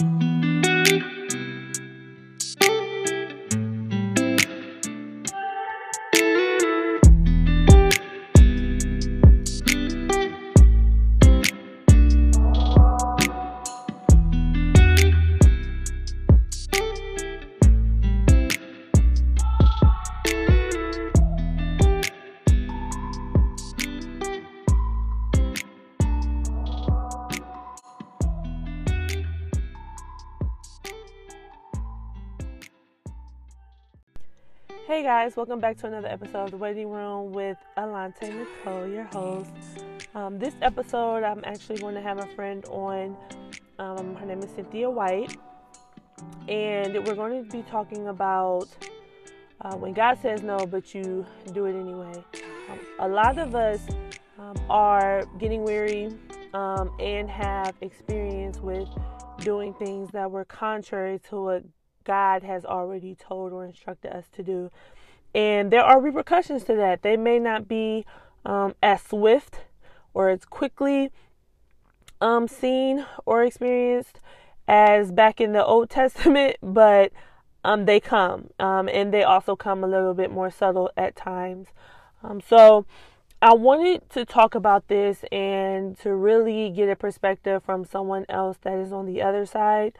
Hey guys, welcome back to another episode of The Waiting Room with Alante Nicole, your host. Um, this episode, I'm actually going to have a friend on. Um, her name is Cynthia White, and we're going to be talking about uh, when God says no, but you do it anyway. Um, a lot of us um, are getting weary um, and have experience with doing things that were contrary to what God has already told or instructed us to do. And there are repercussions to that. They may not be um, as swift or as quickly um, seen or experienced as back in the Old Testament, but um, they come. Um, and they also come a little bit more subtle at times. Um, so I wanted to talk about this and to really get a perspective from someone else that is on the other side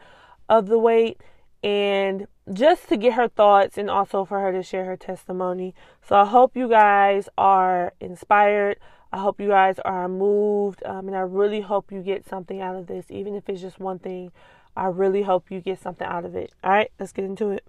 of the weight and just to get her thoughts and also for her to share her testimony. So I hope you guys are inspired. I hope you guys are moved. Um, and I really hope you get something out of this, even if it's just one thing. I really hope you get something out of it. All right, let's get into it.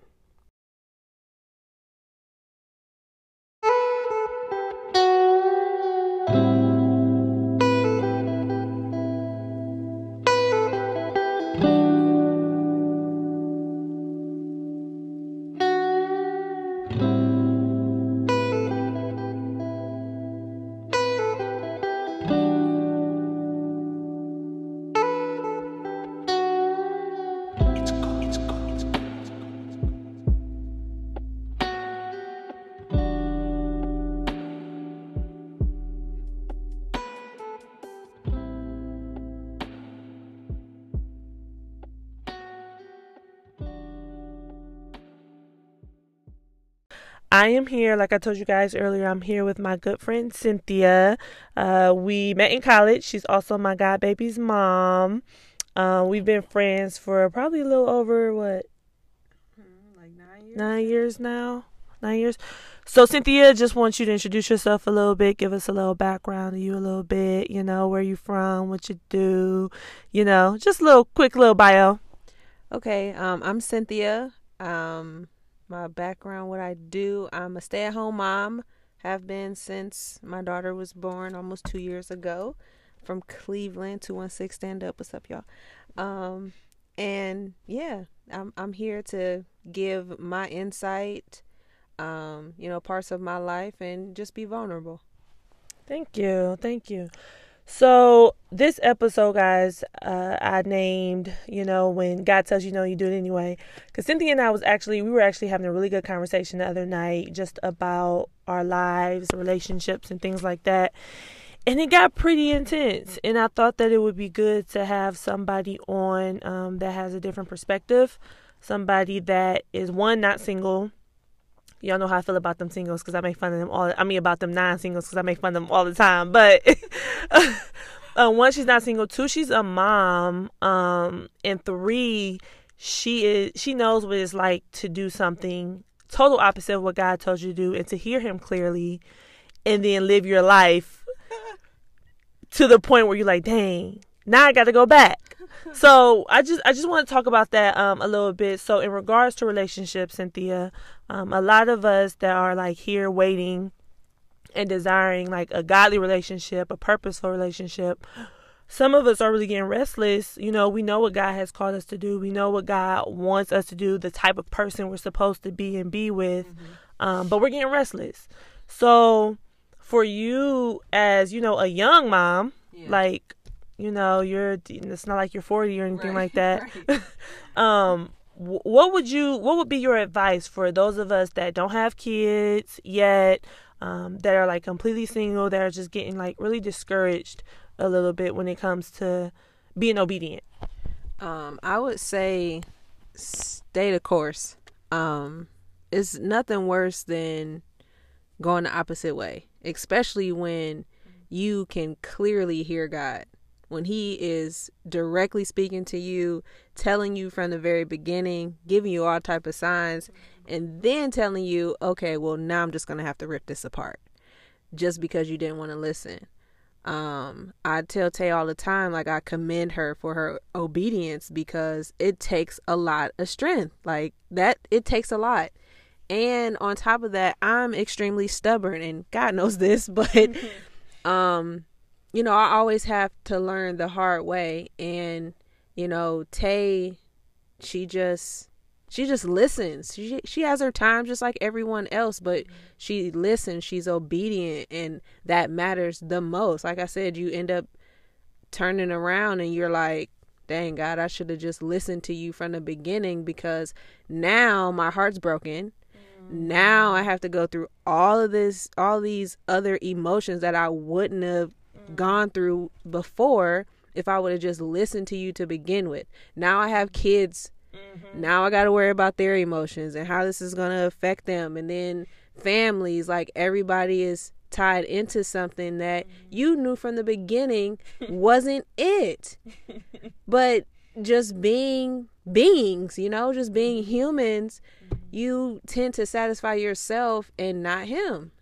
I am here, like I told you guys earlier, I'm here with my good friend Cynthia. Uh, we met in college. She's also my god baby's mom. Uh, we've been friends for probably a little over what? Like nine years. Nine years now. Nine years. So Cynthia, just wants you to introduce yourself a little bit, give us a little background of you a little bit, you know, where you from, what you do, you know, just a little quick little bio. Okay, um, I'm Cynthia. Um, my background, what I do. I'm a stay at home mom, have been since my daughter was born almost two years ago from Cleveland 216 stand up. What's up, y'all? Um, and yeah, I'm I'm here to give my insight, um, you know, parts of my life and just be vulnerable. Thank you. Thank you. So this episode, guys, uh, I named, you know, when God tells you no, you do it anyway. Because Cynthia and I was actually, we were actually having a really good conversation the other night just about our lives, relationships, and things like that. And it got pretty intense. And I thought that it would be good to have somebody on um, that has a different perspective, somebody that is one, not single y'all know how I feel about them singles because I make fun of them all. I mean, about them non singles because I make fun of them all the time. But uh, one, she's not single. Two, she's a mom. Um, and three, she is she knows what it's like to do something total opposite of what God told you to do, and to hear Him clearly, and then live your life to the point where you're like, dang, now I got to go back. so I just I just want to talk about that um a little bit. So in regards to relationships, Cynthia, um, a lot of us that are like here waiting and desiring like a godly relationship, a purposeful relationship. Some of us are really getting restless. You know, we know what God has called us to do. We know what God wants us to do, the type of person we're supposed to be and be with. Mm-hmm. Um, but we're getting restless. So, for you, as you know, a young mom, yeah. like you know you're it's not like you're 40 or anything right. like that right. um what would you what would be your advice for those of us that don't have kids yet um, that are like completely single that are just getting like really discouraged a little bit when it comes to being obedient Um, I would say stay the course. Um, it's nothing worse than going the opposite way, especially when you can clearly hear God. When He is directly speaking to you, telling you from the very beginning, giving you all type of signs, and then telling you, okay, well now I'm just gonna have to rip this apart, just because you didn't want to listen. Um, I tell Tay all the time, like I commend her for her obedience because it takes a lot of strength. Like that, it takes a lot. And on top of that, I'm extremely stubborn, and God knows this, but um, you know, I always have to learn the hard way. And, you know, Tay, she just she just listens. She she has her time just like everyone else, but she listens, she's obedient and that matters the most. Like I said, you end up turning around and you're like, "Dang God, I should have just listened to you from the beginning because now my heart's broken." Now I have to go through all of this all these other emotions that I wouldn't have gone through before if I would have just listened to you to begin with. Now I have kids. Mm-hmm. Now I got to worry about their emotions and how this is going to affect them. And then families, like everybody is tied into something that mm-hmm. you knew from the beginning wasn't it. but just being beings, you know, just being mm-hmm. humans, mm-hmm. you tend to satisfy yourself and not him.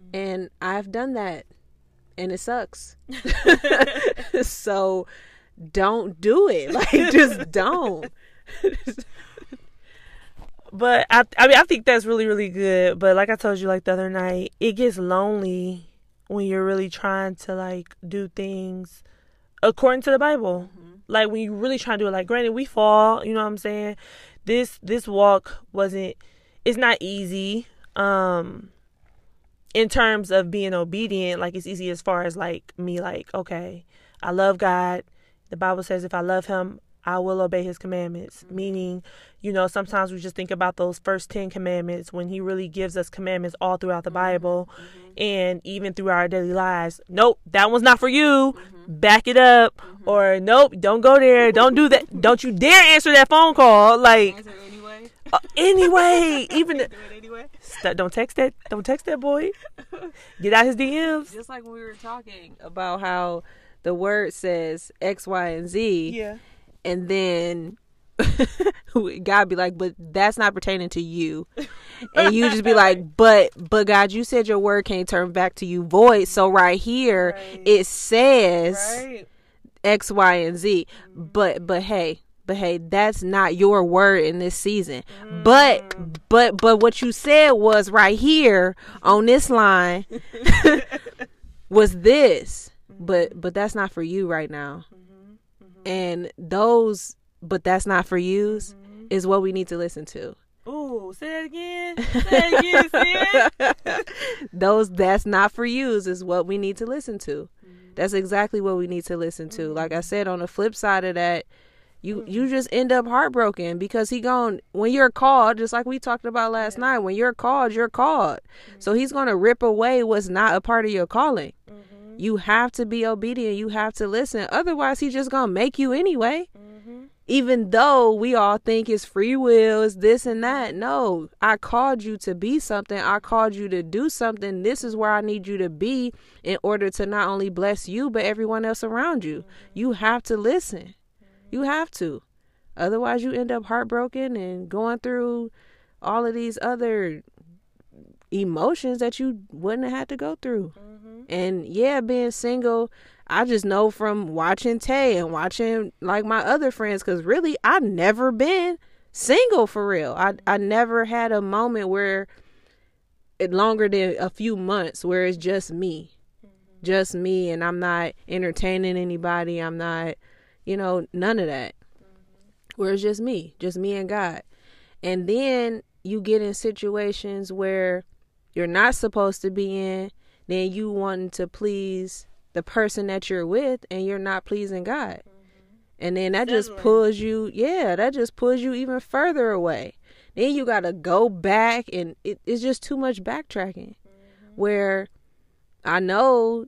Mm-hmm. And I've done that and it sucks. so don't do it. Like just don't. but I I mean I think that's really really good, but like I told you like the other night, it gets lonely when you're really trying to like do things according to the Bible. Mm-hmm. Like when you really trying to do it like granted we fall, you know what I'm saying? This this walk wasn't it's not easy. Um in terms of being obedient, like it's easy as far as like me, like, okay, I love God. The Bible says if I love Him, I will obey His commandments. Mm-hmm. Meaning, you know, sometimes we just think about those first 10 commandments when He really gives us commandments all throughout the mm-hmm. Bible mm-hmm. and even through our daily lives. Nope, that one's not for you. Mm-hmm. Back it up. Or, nope, don't go there. Don't do that. don't you dare answer that phone call. Like, anyway. Uh, anyway, even anyway. Don't text that. Don't text that boy. Get out his DMs. Just like when we were talking about how the word says X, Y, and Z. Yeah. And then God be like, but that's not pertaining to you. And you just be like, but but God, you said your word can't turn back to you void. So right here right. it says right. X, Y, and Z. Mm-hmm. But but hey, but hey, that's not your word in this season. Mm. But but but what you said was right here on this line was this. But but that's not for you right now. Mm-hmm. Mm-hmm. And those but that's not for yous mm-hmm. is what we need to listen to. Ooh, say it again. Say it again. Those that's not for yous is what we need to listen to. Mm-hmm. That's exactly what we need to listen to. Mm-hmm. Like I said, on the flip side of that, you mm. you just end up heartbroken because he going when you're called just like we talked about last yeah. night when you're called you're called mm-hmm. so he's going to rip away what's not a part of your calling mm-hmm. you have to be obedient you have to listen otherwise he's just going to make you anyway mm-hmm. even though we all think it's free will is this and that no i called you to be something i called you to do something this is where i need you to be in order to not only bless you but everyone else around you mm-hmm. you have to listen you have to. Otherwise, you end up heartbroken and going through all of these other emotions that you wouldn't have had to go through. Mm-hmm. And yeah, being single, I just know from watching Tay and watching like my other friends, because really, I've never been single for real. I I never had a moment where it longer than a few months where it's just me, mm-hmm. just me, and I'm not entertaining anybody. I'm not you know, none of that. Mm-hmm. Where it's just me, just me and God. And then you get in situations where you're not supposed to be in, then you wanting to please the person that you're with and you're not pleasing God. Mm-hmm. And then that just pulls you, yeah, that just pulls you even further away. Then you got to go back, and it, it's just too much backtracking. Mm-hmm. Where I know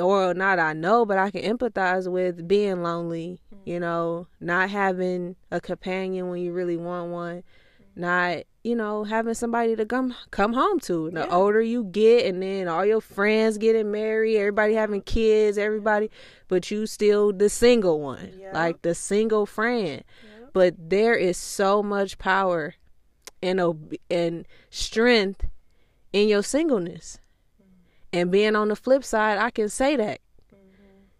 or not I know, but I can empathize with being lonely, you mm-hmm. know, not having a companion when you really want one, mm-hmm. not, you know, having somebody to come come home to. The Yeah. older you get and then all your friends getting married, everybody having kids, everybody but you still the single one. Yeah. Like the single friend. But there is so much power and and strength in your singleness. And being on the flip side, I can say that.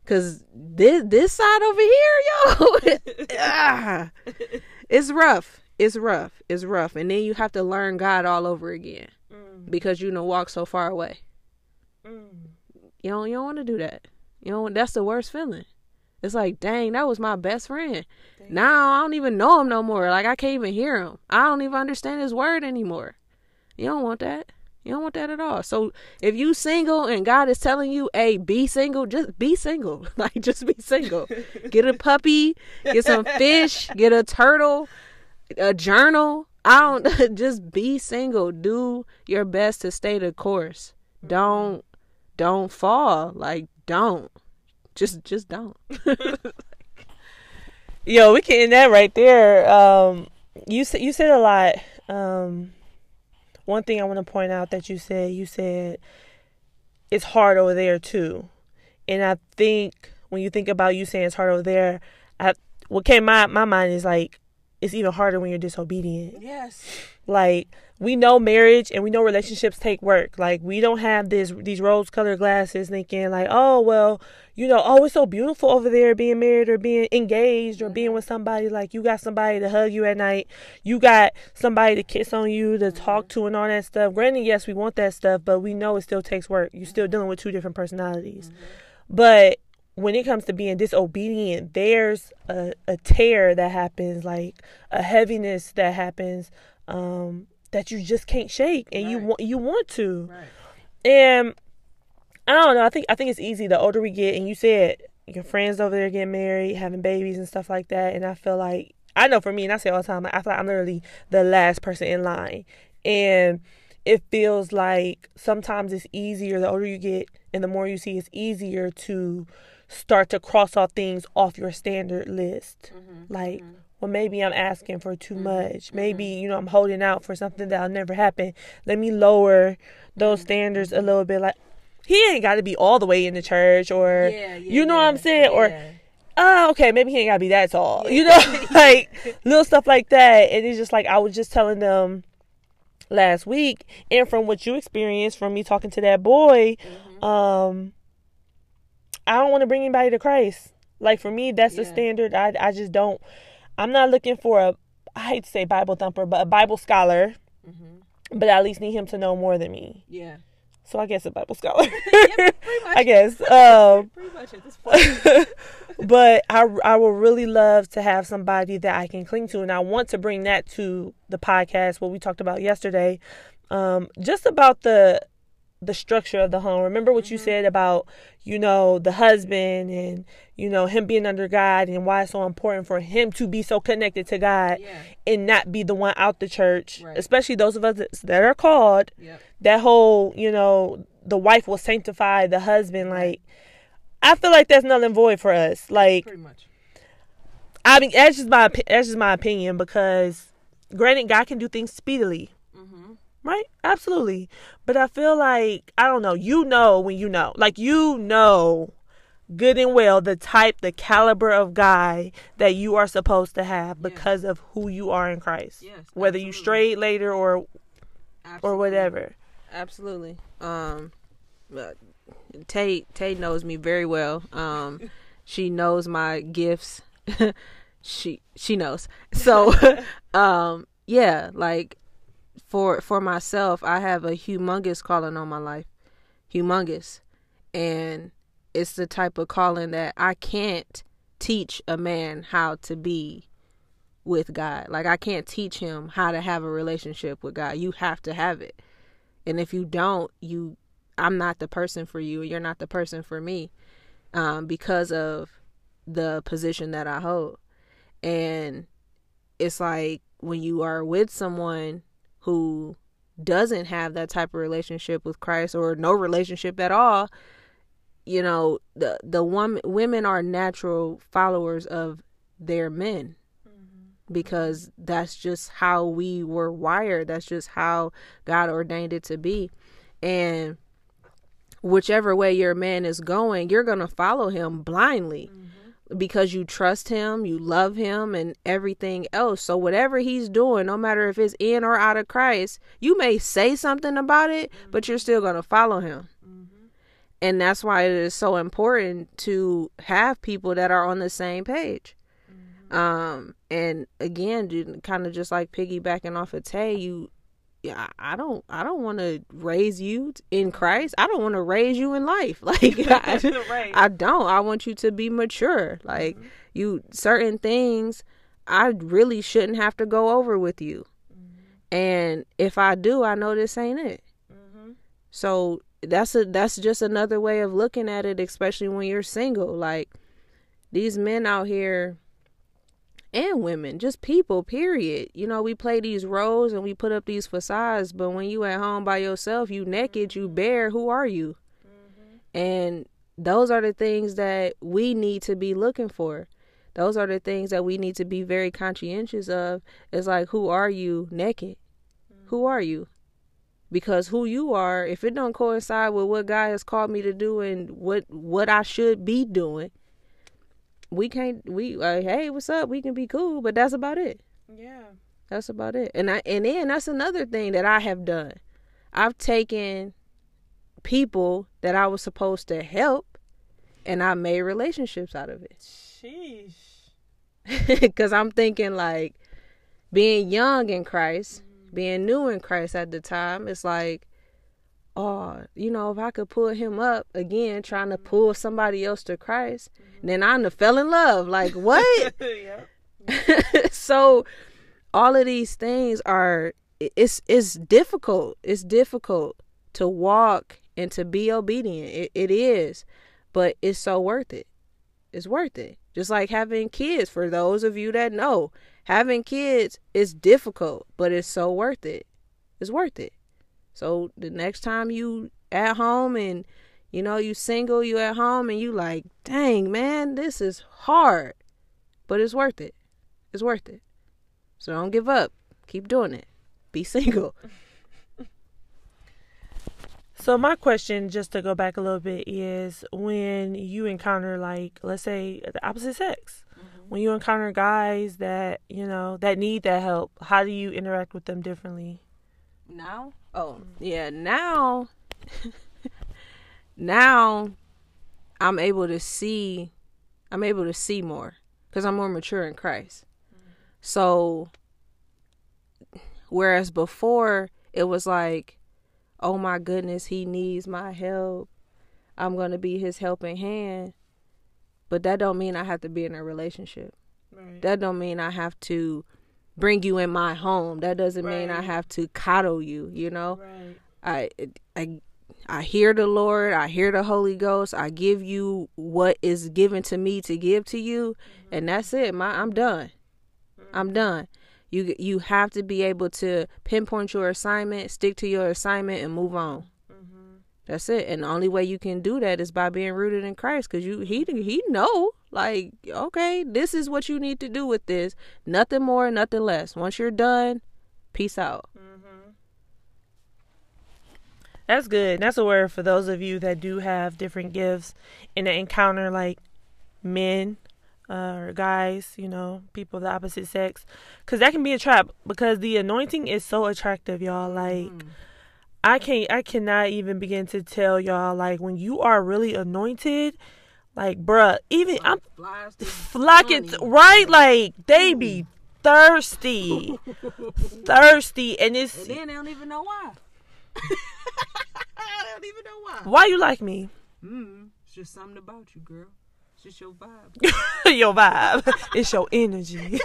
Cause this this side over here, yo, ah, it's rough. It's rough. It's rough. And then you have to learn God all over again because you know walk so far away. You don't you don't want to do that. You know that's the worst feeling. It's like, dang, that was my best friend. Now I don't even know him no more. Like I can't even hear him. I don't even understand his word anymore. You don't want that. You don't want that at all. So if you single and God is telling you, "Hey, be single," just be single. Like just be single. get a puppy, get some fish, get a turtle, a journal. I don't just be single. Do your best to stay the course. Don't don't fall. Like don't. Just just don't. Yo, we can end that right there. Um, you said you said a lot. Um, one thing I want to point out that you said you said it's hard over there too, and I think when you think about you saying it's hard over there, I, what came my my mind is like it's even harder when you're disobedient. Yes. Like we know marriage and we know relationships take work. Like we don't have this these rose colored glasses thinking like, oh well, you know, oh it's so beautiful over there being married or being engaged or being mm-hmm. with somebody. Like you got somebody to hug you at night, you got somebody to kiss on you, to mm-hmm. talk to and all that stuff. Granted, yes, we want that stuff, but we know it still takes work. You're mm-hmm. still dealing with two different personalities. But when it comes to being disobedient, there's a, a tear that happens, like a heaviness that happens, um, that you just can't shake, and you Right. want you want to. Right. And I don't know. I think I think it's easy. The older we get, and you said your friends over there getting married, having babies and stuff like that, and I feel like I know for me, and I say all the time, I feel like I'm literally the last person in line, and it feels like sometimes it's easier. The older you get, and the more you see, it's easier to start to cross off things off your standard list. Mm-hmm. Like, mm-hmm. well, maybe I'm asking for too mm-hmm. much. Maybe, you know, I'm holding out for something that'll never happen. Let me lower those standards a little bit. Like, he ain't got to be all the way in the church, or, you know what I'm saying? Or, oh, okay, maybe he ain't got to be that tall. You know, like little stuff like that. And it's just like, I was just telling them last week, and from what you experienced from me talking to that boy, um, I don't want to bring anybody to Christ. Like for me, that's the standard. I I just don't. I'm not looking for a. I hate to say Bible thumper, but a Bible scholar. But I at least need him to know more than me. Yeah. So I guess a Bible scholar. much. I guess. Um, Pretty much at this point. but I, I will really love to have somebody that I can cling to, and I want to bring that to the podcast. What we talked about yesterday, um, just about the the structure of the home. Remember what you said about you know the husband and you know him being under God and why it's so important for him to be so connected to God Yeah. and not be the one out the church, Right. especially those of us that are called. Yep. That whole you know the wife will sanctify the husband like. I feel like that's null and void for us. Like, Pretty much. I mean, that's just my that's just my opinion because, granted, God can do things speedily, Mm-hmm. Right? Absolutely, but I feel like I don't know. You know when you know, like you know, good and well the type, the caliber of guy that you are supposed to have because of who you are in Christ. Yes, Whether you absolutely. straight later or or whatever. Absolutely. Um, but Tay Tay knows me very well. Um, she knows my gifts. she she knows. So, um, yeah, like for for myself, I have a humongous calling on my life, humongous, and it's the type of calling that I can't teach a man how to be with God. Like I can't teach him how to have a relationship with God. You have to have it. And if you don't, you I'm not the person for you. You're not the person for me. Um, because of the position that I hold. And it's like when you are with someone who doesn't have that type of relationship with Christ or no relationship at all, you know the the woman women are natural followers of their men. Mm-hmm. Because that's just how we were wired. That's just how god ordained it to be. And whichever way your man is going you're going to follow him blindly mm-hmm. Because you trust him you love him and everything else. So whatever he's doing no matter if it's in or out of christ you may say something about it but you're still going to follow him. And that's why it is so important to have people that are on the same page. Um and again dude, kind of just like piggybacking off of tay you yeah i don't i don't want to raise you in christ. I don't want to raise you in life. Like I, Right. I don't. I want you to be mature. Like mm-hmm. you certain things i really shouldn't have to go over with you. Mm-hmm. And if i do i know this ain't it. Mm-hmm. So that's a that's just another way of looking at it especially when you're single. Like these men out here and women just people period. You know we play these roles and we put up these facades but when you at home by yourself you naked you mm-hmm. bare who are you? Mm-hmm. And those are the things that we need to be looking for. Those are the things that we need to be very conscientious of. It's like who are you naked? Who mm-hmm. are you? Because who you are if it don't coincide with what god has called me to do and what what i should be doing we can't we uh, hey what's up? We can be cool but that's about it. Yeah. That's about it. And i and then that's another thing that i have done. I've taken people that i was supposed to help and i made relationships out of it. Sheesh. Because i'm thinking like being young in christ being new in christ at the time it's like oh you know if i could pull him up again trying to pull mm-hmm. somebody else to christ mm-hmm. then i fell in love. Like what? So all of these things are it's it's difficult. It's difficult to walk and to be obedient. It, it is but it's so worth it. It's worth it. Just like having kids for those of you that know having kids is difficult but it's so worth it. It's worth it so the next time you at home and you know you single you at home and you like dang man this is hard but it's worth it. It's worth it. So don't give up. Keep doing it. Be single. So my question, just to go back a little bit, is when you encounter like, let's say, the opposite sex, mm-hmm. when you encounter guys that you know that need that help, how do you interact with them differently? now oh yeah now now i'm able to see i'm able to see more because i'm more mature in christ. So whereas before it was like oh my goodness he needs my help. I'm gonna be his helping hand. But that don't mean i have to be in a relationship. Right. that don't mean i have to bring you in my home that doesn't mean i have to coddle you you know Right. I I I hear the Lord, I hear the Holy Ghost, I give you what is given to me to give to you, mm-hmm. and that's it. My I'm done. Mm-hmm. I'm done. You you have to be able to pinpoint your assignment, stick to your assignment, and move on. Mm-hmm. That's it. And the only way you can do that is by being rooted in Christ, because you he he know like okay, this is what you need to do with this. Nothing more, nothing less. Once you're done, peace out. That's good. That's a word for those of you that do have different gifts and encounter like men uh, or guys, you know, people of the opposite sex. Because that can be a trap because the anointing is so attractive, y'all. Like, I can't, I cannot even begin to tell y'all, like, when you are really anointed, like, bruh, even I'm flocking, right? Like, they be thirsty, thirsty. And it's, and then they don't even know why. I don't even know why. why you like me? Mm, it's just something about you, girl. It's just your vibe. your vibe. It's your energy.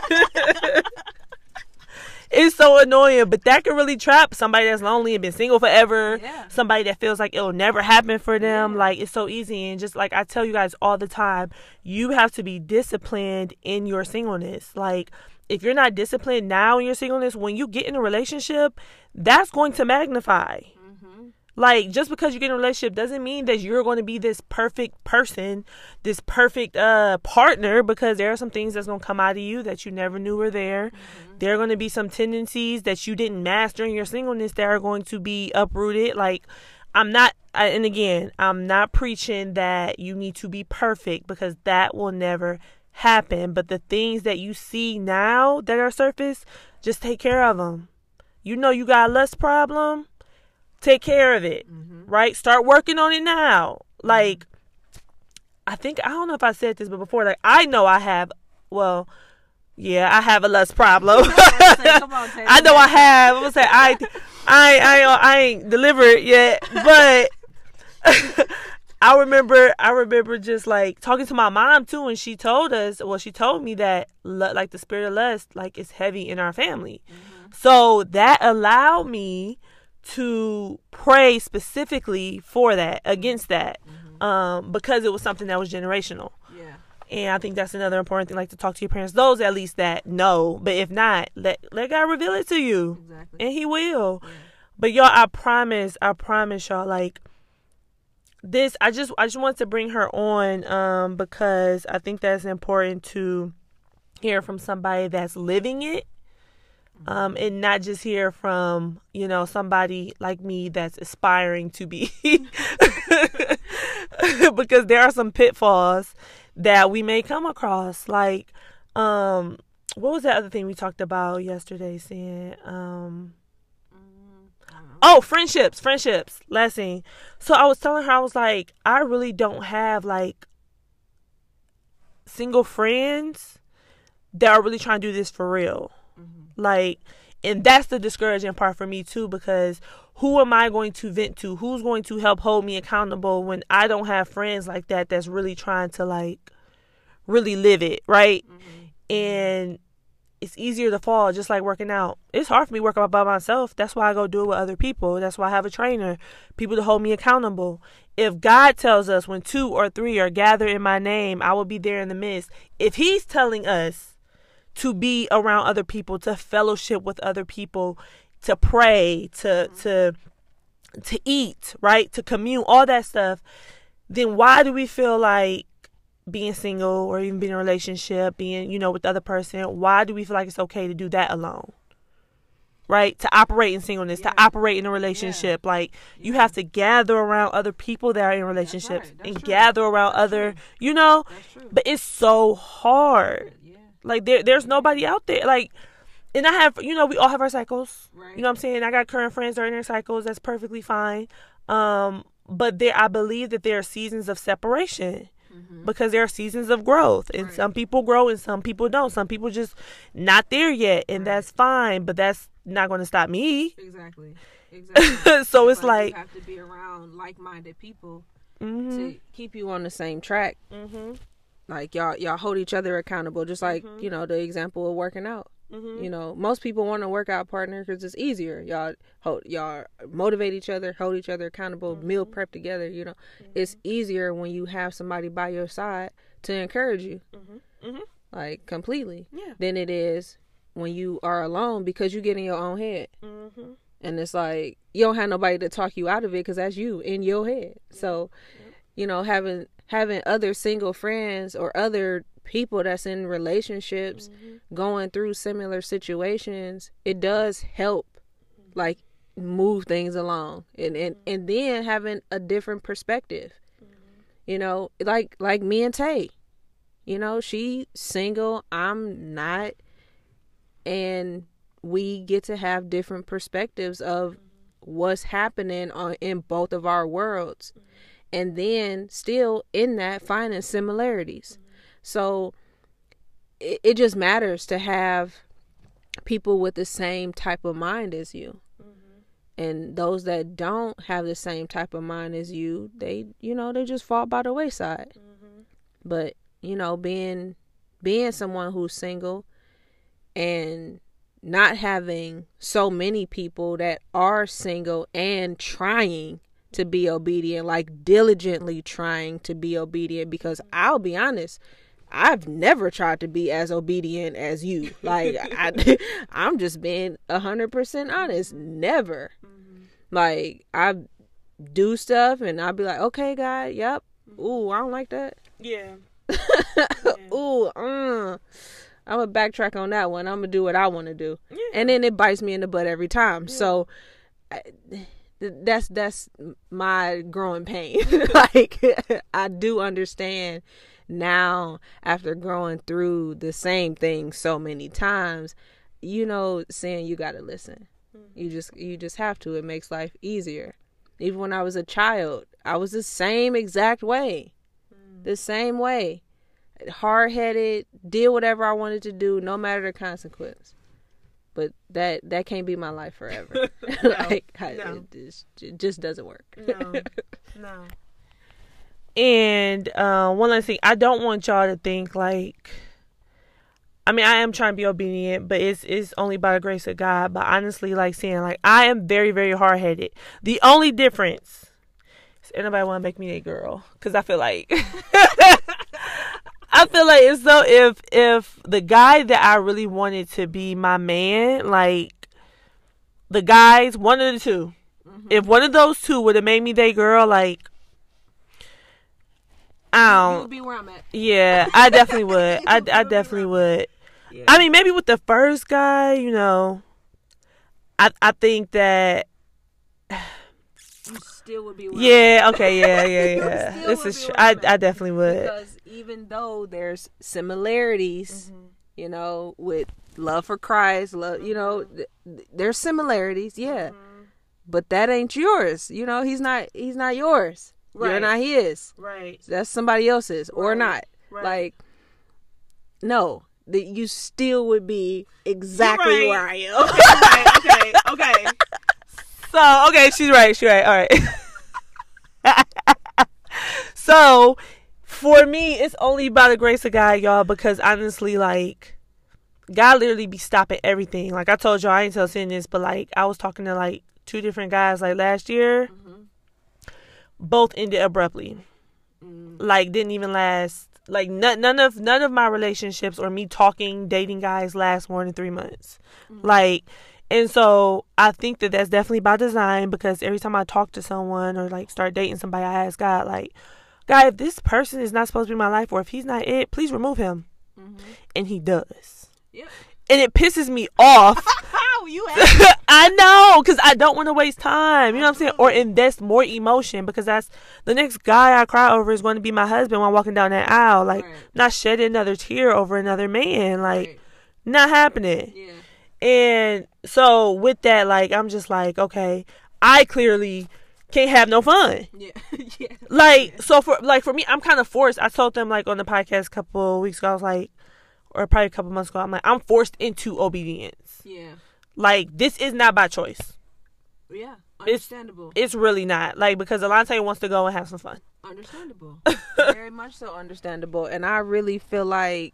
It's so annoying, but that can really trap somebody that's lonely and been single forever. Yeah. Somebody that feels like it'll never happen for them. Like it's so easy. And just like I tell you guys all the time, you have to be disciplined in your singleness. Like if you're not disciplined now in your singleness, when you get in a relationship, that's going to magnify. Like just because you get in a relationship doesn't mean that you're going to be this perfect person, this perfect uh partner because there are some things that's going to come out of you that you never knew were there. Mm-hmm. There are going to be some tendencies that you didn't master in your singleness that are going to be uprooted. Like I'm not and again, I'm not preaching that you need to be perfect because that will never happen, but the things that you see now that are surface, just take care of them. You know you got a lust problem, take care of it, mm-hmm. right? Start working on it now. Like, I think, I don't know if I said this, but before, like, I know I have, well, yeah, I have a lust problem. I know I have. I'm gonna say I, I, I, I ain't delivered yet, but I remember, I remember just like talking to my mom too, and she told us, well, she told me that like the spirit of lust, like is heavy in our family. Mm-hmm. So that allowed me to pray specifically for that, against that, mm-hmm. um, because it was something that was generational. Yeah. And I think that's another important thing, like to talk to your parents. Those at least that know, but if not, let let God reveal it to you, exactly. and He will. Yeah. But y'all, I promise, I promise y'all, like this, I just I just want to bring her on, um, because I think that's important to hear from somebody that's living it um, and not just hear from you know somebody like me that's aspiring to be. Because there are some pitfalls that we may come across. Like um what was that other thing we talked about yesterday saying um oh friendships friendships. Last thing. So i was telling her i was like i really don't have like single friends that are really trying to do this for real like, and that's the discouraging part for me too, because who am I going to vent to? Who's going to help hold me accountable when I don't have friends like that that's really trying to like really live it, right? Mm-hmm. And it's easier to fall just like working out. It's hard for me working out by myself. That's why I go do it with other people. That's why I have a trainer, people to hold me accountable. If God tells us when two or three are gathered in my name, I will be there in the midst. If He's telling us to be around other people, to fellowship with other people, to pray, to mm-hmm. to to eat, right? To commune, all that stuff. Then why do we feel like being single or even being in a relationship, being, you know, with the other person, why do we feel like it's okay to do that alone? Right? To operate in singleness, yeah. to operate in a relationship. Yeah. Like yeah. you have to gather around other people that are in relationships right. and true. gather around That's other, true. you know? But it's so hard. Like there there's nobody out there. Like and I have you know, we all have our cycles. Right. You know what I'm saying? I got current friends that are in their cycles, that's perfectly fine. Um, but there I believe that there are seasons of separation. Mm-hmm. Because there are seasons of growth, and right. some people grow and some people don't. Some people just not there yet, and right. that's fine. But that's not going to stop me. Exactly. Exactly. so it's, it's like, like, you have to be around like-minded people mm-hmm. to keep you on the same track. Mm-hmm. Like y'all y'all hold each other accountable, just like mm-hmm. you know the example of working out. Mm-hmm. You know, most people want a workout partner because it's easier. Y'all hold, y'all motivate each other, hold each other accountable, mm-hmm. meal prep together. You know, it's mm-hmm. easier when you have somebody by your side to encourage you, mm-hmm. Mm-hmm. like completely. Yeah. Than it is when you are alone because you get in your own head. And it's like you don't have nobody to talk you out of it because that's you in your head. So, you know, having having other single friends or other people that's in relationships mm-hmm. going through similar situations, it does help like move things along and and, mm-hmm. and then having a different perspective. Mm-hmm. You know, like like me and Tay. You know, she single, I'm not and we get to have different perspectives of mm-hmm. what's happening on in both of our worlds. Mm-hmm and then still in that finding similarities. Mm-hmm. So it, it, just matters to have people with the same type of mind as you. Mm-hmm. And those that don't have the same type of mind as you, they, you know, they just fall by the wayside. Mm-hmm. But, you know, being being someone who's single and not having so many people that are single and trying to be obedient, like diligently trying to be obedient. Because I'll be honest, I've never tried to be as obedient as you. Like I, I'm just being a hundred percent honest. Never. Mm-hmm. Like I, do stuff and I'll be like, okay, God, yep. Ooh, I don't like that. Yeah. Ooh, uh, I'm gonna backtrack on that one. I'm gonna do what I want to do, Yeah. and then it bites me in the butt every time. So I, that's that's my growing pain. like I do understand now after going through the same thing so many times. You know, saying you gotta listen. You mm-hmm. just you just have to. It makes life easier. Even when I was a child, I was the same exact way. Mm. The same way. Hard headed, did whatever I wanted to do, no matter the consequence. But that that can't be my life forever. like I, no. it, just, it just doesn't work. No. No. And uh, one last thing, I don't want y'all to think like. I mean, I am trying to be obedient, but it's it's only by the grace of God. But honestly, like saying, like I am very very hard headed. The only difference is anybody want to make me a girl because I feel like I feel like it's so if if the guy that I really wanted to be my man, like the guys, one of the 2 mm-hmm. if one of those two would have made me their girl, like I don't. be where I'm at. Yeah, I definitely would. I, I definitely would. Yeah. I mean, maybe with the first guy, you know, I I think that You still would be where yeah, okay, yeah, yeah, yeah. This is where I. I definitely would. Because even though there's similarities, mm-hmm. you know, with love for Christ, love, you know, mm-hmm. th- th- there's similarities, yeah. Mm-hmm. But that ain't yours. You know, he's not he's not yours. You're not his. Right. That's somebody else's or not. Right. Like no, that you still would be exactly where I am. okay, okay, okay. So okay, she's right. She's right. All right. so for me, it's only by the grace of God, y'all, because honestly, like God literally be stopping everything. Like I told y'all, I ain't tell Sin this, but like I was talking to like two different guys like last year. Mm-hmm. Both ended abruptly. Mm. Like didn't even last. Like none, none of none of my relationships or me talking, dating guys last more than three months. Mm. Like, and so I think that that's definitely by design because every time I talk to someone or like start dating somebody, I ask God, like, God, if this person is not supposed to be my life or if he's not it, please remove him. Mm-hmm. And he does. Yep. And it pisses me off. How you I know, because I don't want to waste time. You know what I'm saying? Or invest more emotion because that's the next guy I cry over is going to be my husband when walking down that aisle. Like, Right. not shedding another tear over another man. Like, Right. not happening. Yeah. And so with that, like, I'm just like, okay, I clearly can't have no fun. Yeah. yeah. Like, so for like for me, I'm kind of forced. I told them like on the podcast a couple weeks ago, I was like, or probably a couple months ago, I'm like, I'm forced into obedience. Yeah. Like, this is not by choice. Yeah. It's- Understandable. It's really not. Like, because Alante wants to go and have some fun. understandable. Very much so understandable. And I really feel like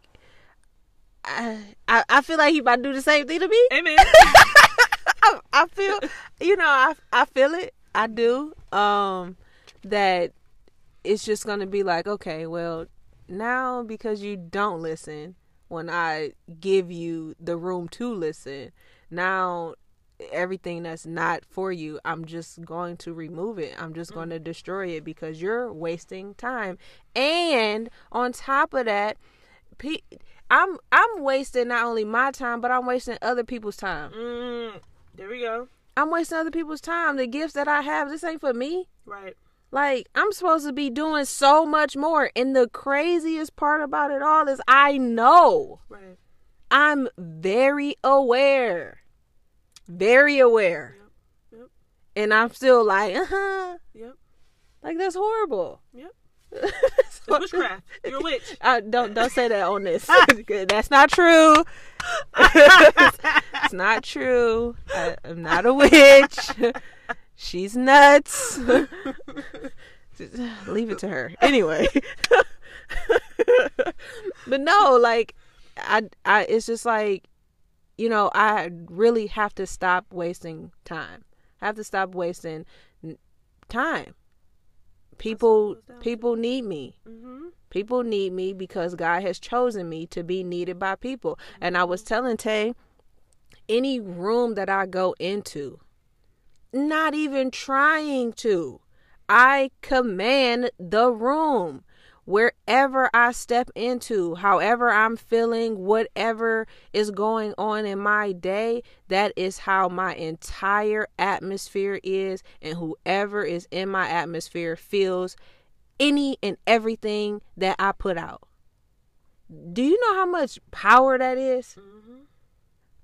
I, I I feel like he about to do the same thing to me. Amen. I, I feel you know, I I feel it. I do. Um that it's just gonna be like, okay, well, now because you don't listen when I give you the room to listen, now everything that's not for you, I'm just going to remove it. I'm just going to destroy it because you're wasting time. And on top of that, pe- I'm I'm wasting not only my time, but I'm wasting other people's time. mm, there we go. I'm wasting other people's time. The gifts that I have, this ain't for me. Right. Like, I'm supposed to be doing so much more. And the craziest part about it all is I know. Right. I'm very aware. Very aware. Yep, yep. And I'm still like, uh-huh. Yep. Like that's horrible. Yep. It's witchcraft. You're a witch. Uh, don't don't say that on this. That's not true. it's not true. I, I'm not a witch. She's nuts. Leave it to her. Anyway. but no, like I I it's just like you know, I really have to stop wasting time. I have to stop wasting time. People people need me. Mm-hmm. People need me because God has chosen me to be needed by people. And I was telling Tay, any room that I go into, not even trying to, I command the room wherever I step into, however I'm feeling, whatever is going on in my day, that is how my entire atmosphere is, and whoever is in my atmosphere feels any and everything that I put out. Do you know how much power that is? Mm-hmm.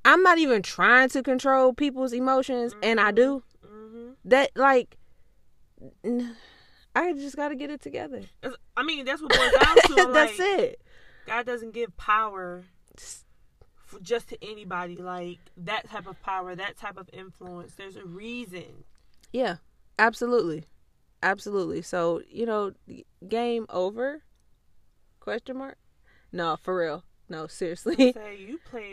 I'm not even trying to control people's emotions, mm-hmm. and I do. Mm-hmm. That, like, I just got to get it together. I mean, that's what boils down to. that's like, it. God doesn't give power for just to anybody. Like that type of power, that type of influence. There's a reason. Yeah, absolutely, absolutely. So you know, game over? Question mark? No, for real. No, seriously.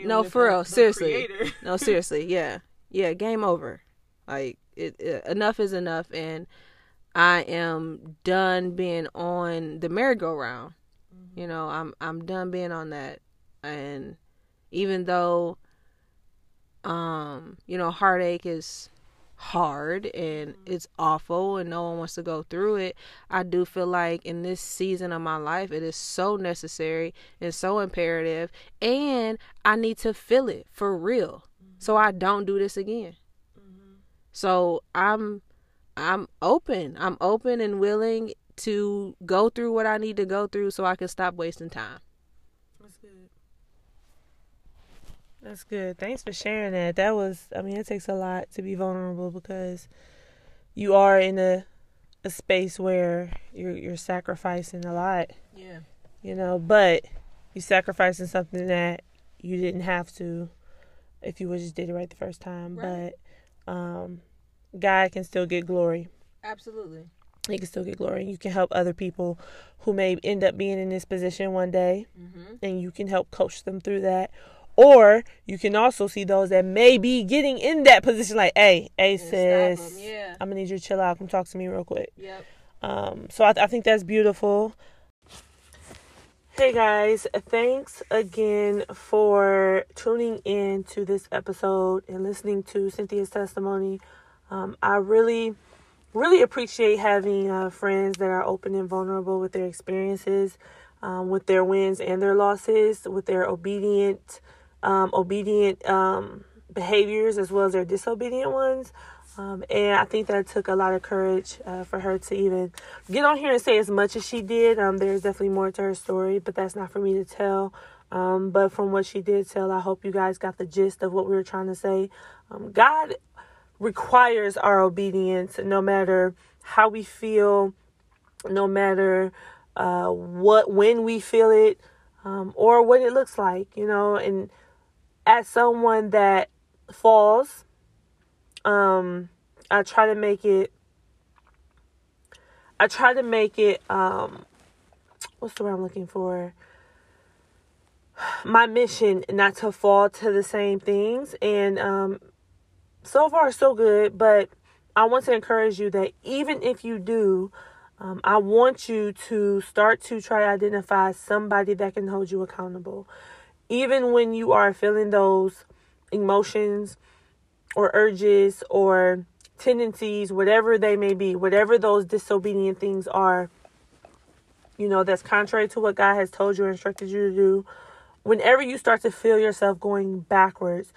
no, for real. seriously. no, seriously. Yeah, yeah. Game over. Like it, it, enough is enough, and I am done being on the merry-go-round. Mm-hmm. You know, I'm I'm done being on that. And even though um, you know, heartache is hard and mm-hmm. it's awful and no one wants to go through it, I do feel like in this season of my life it is so necessary and so imperative and I need to feel it for real mm-hmm. so I don't do this again. Mm-hmm. So I'm I'm open. I'm open and willing to go through what I need to go through so I can stop wasting time. That's good. That's good. Thanks for sharing that. That was I mean, it takes a lot to be vulnerable because you are in a a space where you're you're sacrificing a lot. Yeah. You know, but you're sacrificing something that you didn't have to if you would just did it right the first time. Right. But um God can still get glory. Absolutely. He can still get glory. You can help other people who may end up being in this position one day, mm-hmm. and you can help coach them through that. Or you can also see those that may be getting in that position, like, hey, hey, sis, yeah. I'm gonna need you to chill out. Come talk to me real quick. Yep. Um, so I, th- I think that's beautiful. Hey guys, thanks again for tuning in to this episode and listening to Cynthia's testimony. Um, I really, really appreciate having uh, friends that are open and vulnerable with their experiences, um, with their wins and their losses, with their obedient, um, obedient um, behaviors as well as their disobedient ones. Um, and I think that took a lot of courage uh, for her to even get on here and say as much as she did. Um, there's definitely more to her story, but that's not for me to tell. Um, but from what she did tell, I hope you guys got the gist of what we were trying to say. Um, God requires our obedience no matter how we feel, no matter uh, what when we feel it um, or what it looks like, you know. And as someone that falls, um, I try to make it. I try to make it. Um, what's the word I'm looking for? My mission not to fall to the same things, and um, so far so good, but I want to encourage you that even if you do, um, I want you to start to try identify somebody that can hold you accountable. Even when you are feeling those emotions or urges or tendencies, whatever they may be, whatever those disobedient things are, you know, that's contrary to what God has told you or instructed you to do. Whenever you start to feel yourself going backwards,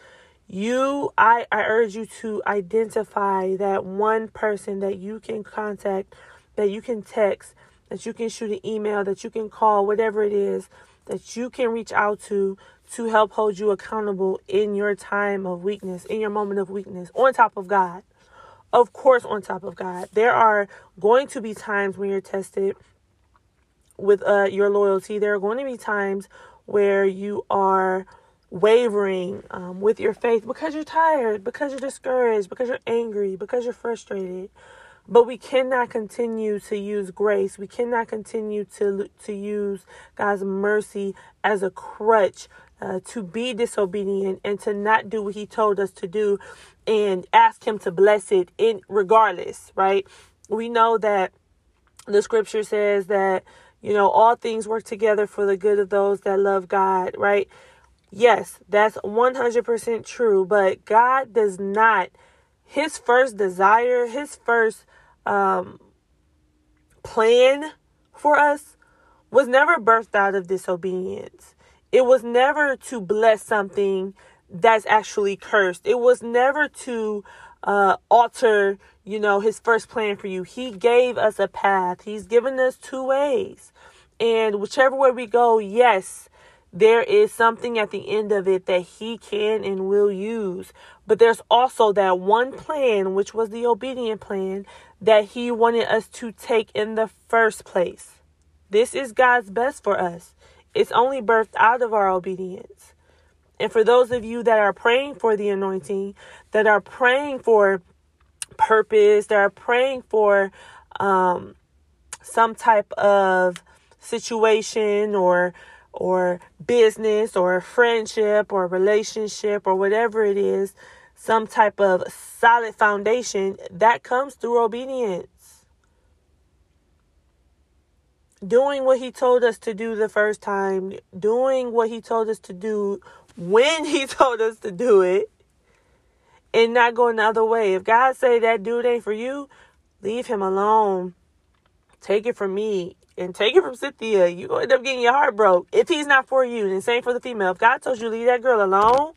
you I, I urge you to identify that one person that you can contact that you can text that you can shoot an email that you can call whatever it is that you can reach out to to help hold you accountable in your time of weakness in your moment of weakness on top of god. Of course on top of god. There are going to be times when you're tested with uh, your loyalty. There are going to be times where you are wavering um, with your faith because you're tired, because you're discouraged, because you're angry, because you're frustrated. But we cannot continue to use grace. We cannot continue to to use God's mercy as a crutch uh, to be disobedient and to not do what He told us to do, and ask Him to bless it in regardless. Right? We know that the Scripture says that you know all things work together for the good of those that love God. Right? Yes, that's 100% true, but God does not his first desire, his first um plan for us was never birthed out of disobedience. It was never to bless something that's actually cursed. It was never to uh, alter, you know, his first plan for you. He gave us a path. He's given us two ways. And whichever way we go, yes, there is something at the end of it that he can and will use. But there's also that one plan, which was the obedient plan, that he wanted us to take in the first place. This is God's best for us. It's only birthed out of our obedience. And for those of you that are praying for the anointing, that are praying for purpose, that are praying for um, some type of situation or or business or friendship or relationship or whatever it is, some type of solid foundation that comes through obedience. Doing what he told us to do the first time, doing what he told us to do when he told us to do it, and not going the other way. If God say that dude ain't for you, leave him alone. Take it from me and take it from Cynthia. You end up getting your heart broke if he's not for you. And same for the female. If God told you leave that girl alone,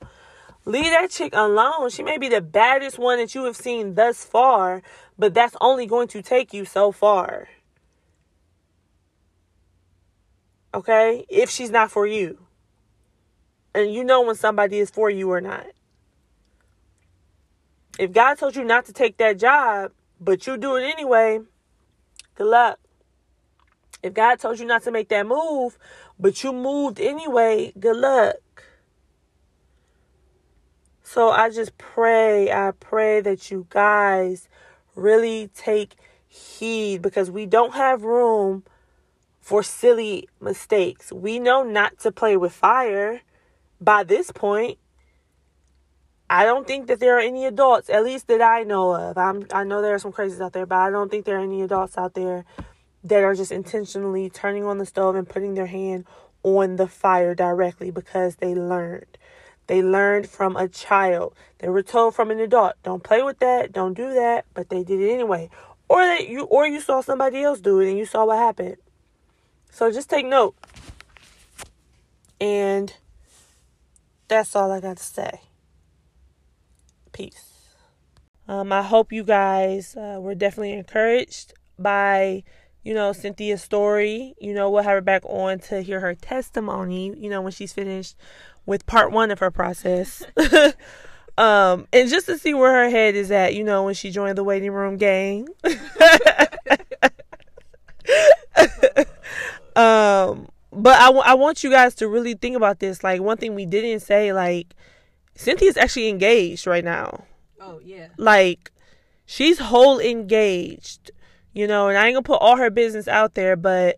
leave that chick alone. She may be the baddest one that you have seen thus far, but that's only going to take you so far. Okay? If she's not for you. And you know when somebody is for you or not. If God told you not to take that job, but you do it anyway, good luck. If God told you not to make that move, but you moved anyway, good luck. So I just pray, I pray that you guys really take heed because we don't have room for silly mistakes. We know not to play with fire by this point. I don't think that there are any adults, at least that I know of. I'm I know there are some crazies out there, but I don't think there are any adults out there that are just intentionally turning on the stove and putting their hand on the fire directly because they learned. They learned from a child. They were told from an adult, don't play with that, don't do that, but they did it anyway. Or that you or you saw somebody else do it and you saw what happened. So just take note. And that's all I got to say. Peace. Um, I hope you guys uh, were definitely encouraged by you know, Cynthia's story. You know, we'll have her back on to hear her testimony, you know, when she's finished with part one of her process. um, and just to see where her head is at, you know, when she joined the waiting room gang. um, but I, w- I want you guys to really think about this. Like, one thing we didn't say, like, Cynthia's actually engaged right now. Oh, yeah. Like, she's whole engaged you know, and I ain't gonna put all her business out there, but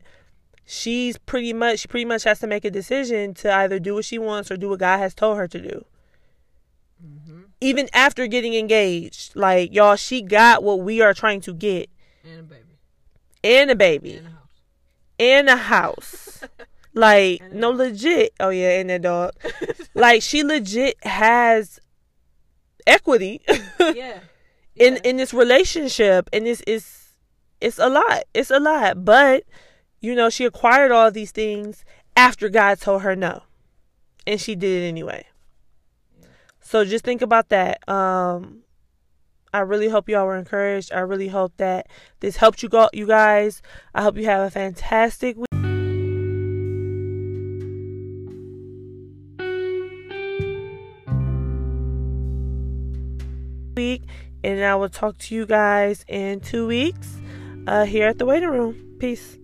she's pretty much she pretty much has to make a decision to either do what she wants or do what God has told her to do. Mm-hmm. Even after getting engaged, like y'all, she got what we are trying to get, and a baby, and a baby, and a house, and a house. like and no, legit. Oh yeah, and that dog. like she legit has equity. yeah. yeah. In in this relationship, and this is it's a lot. It's a lot. But, you know, she acquired all these things after God told her no. And she did it anyway. So just think about that. Um I really hope y'all were encouraged. I really hope that this helped you go you guys. I hope you have a fantastic week. week and I will talk to you guys in 2 weeks uh, here at the waiting room. Peace.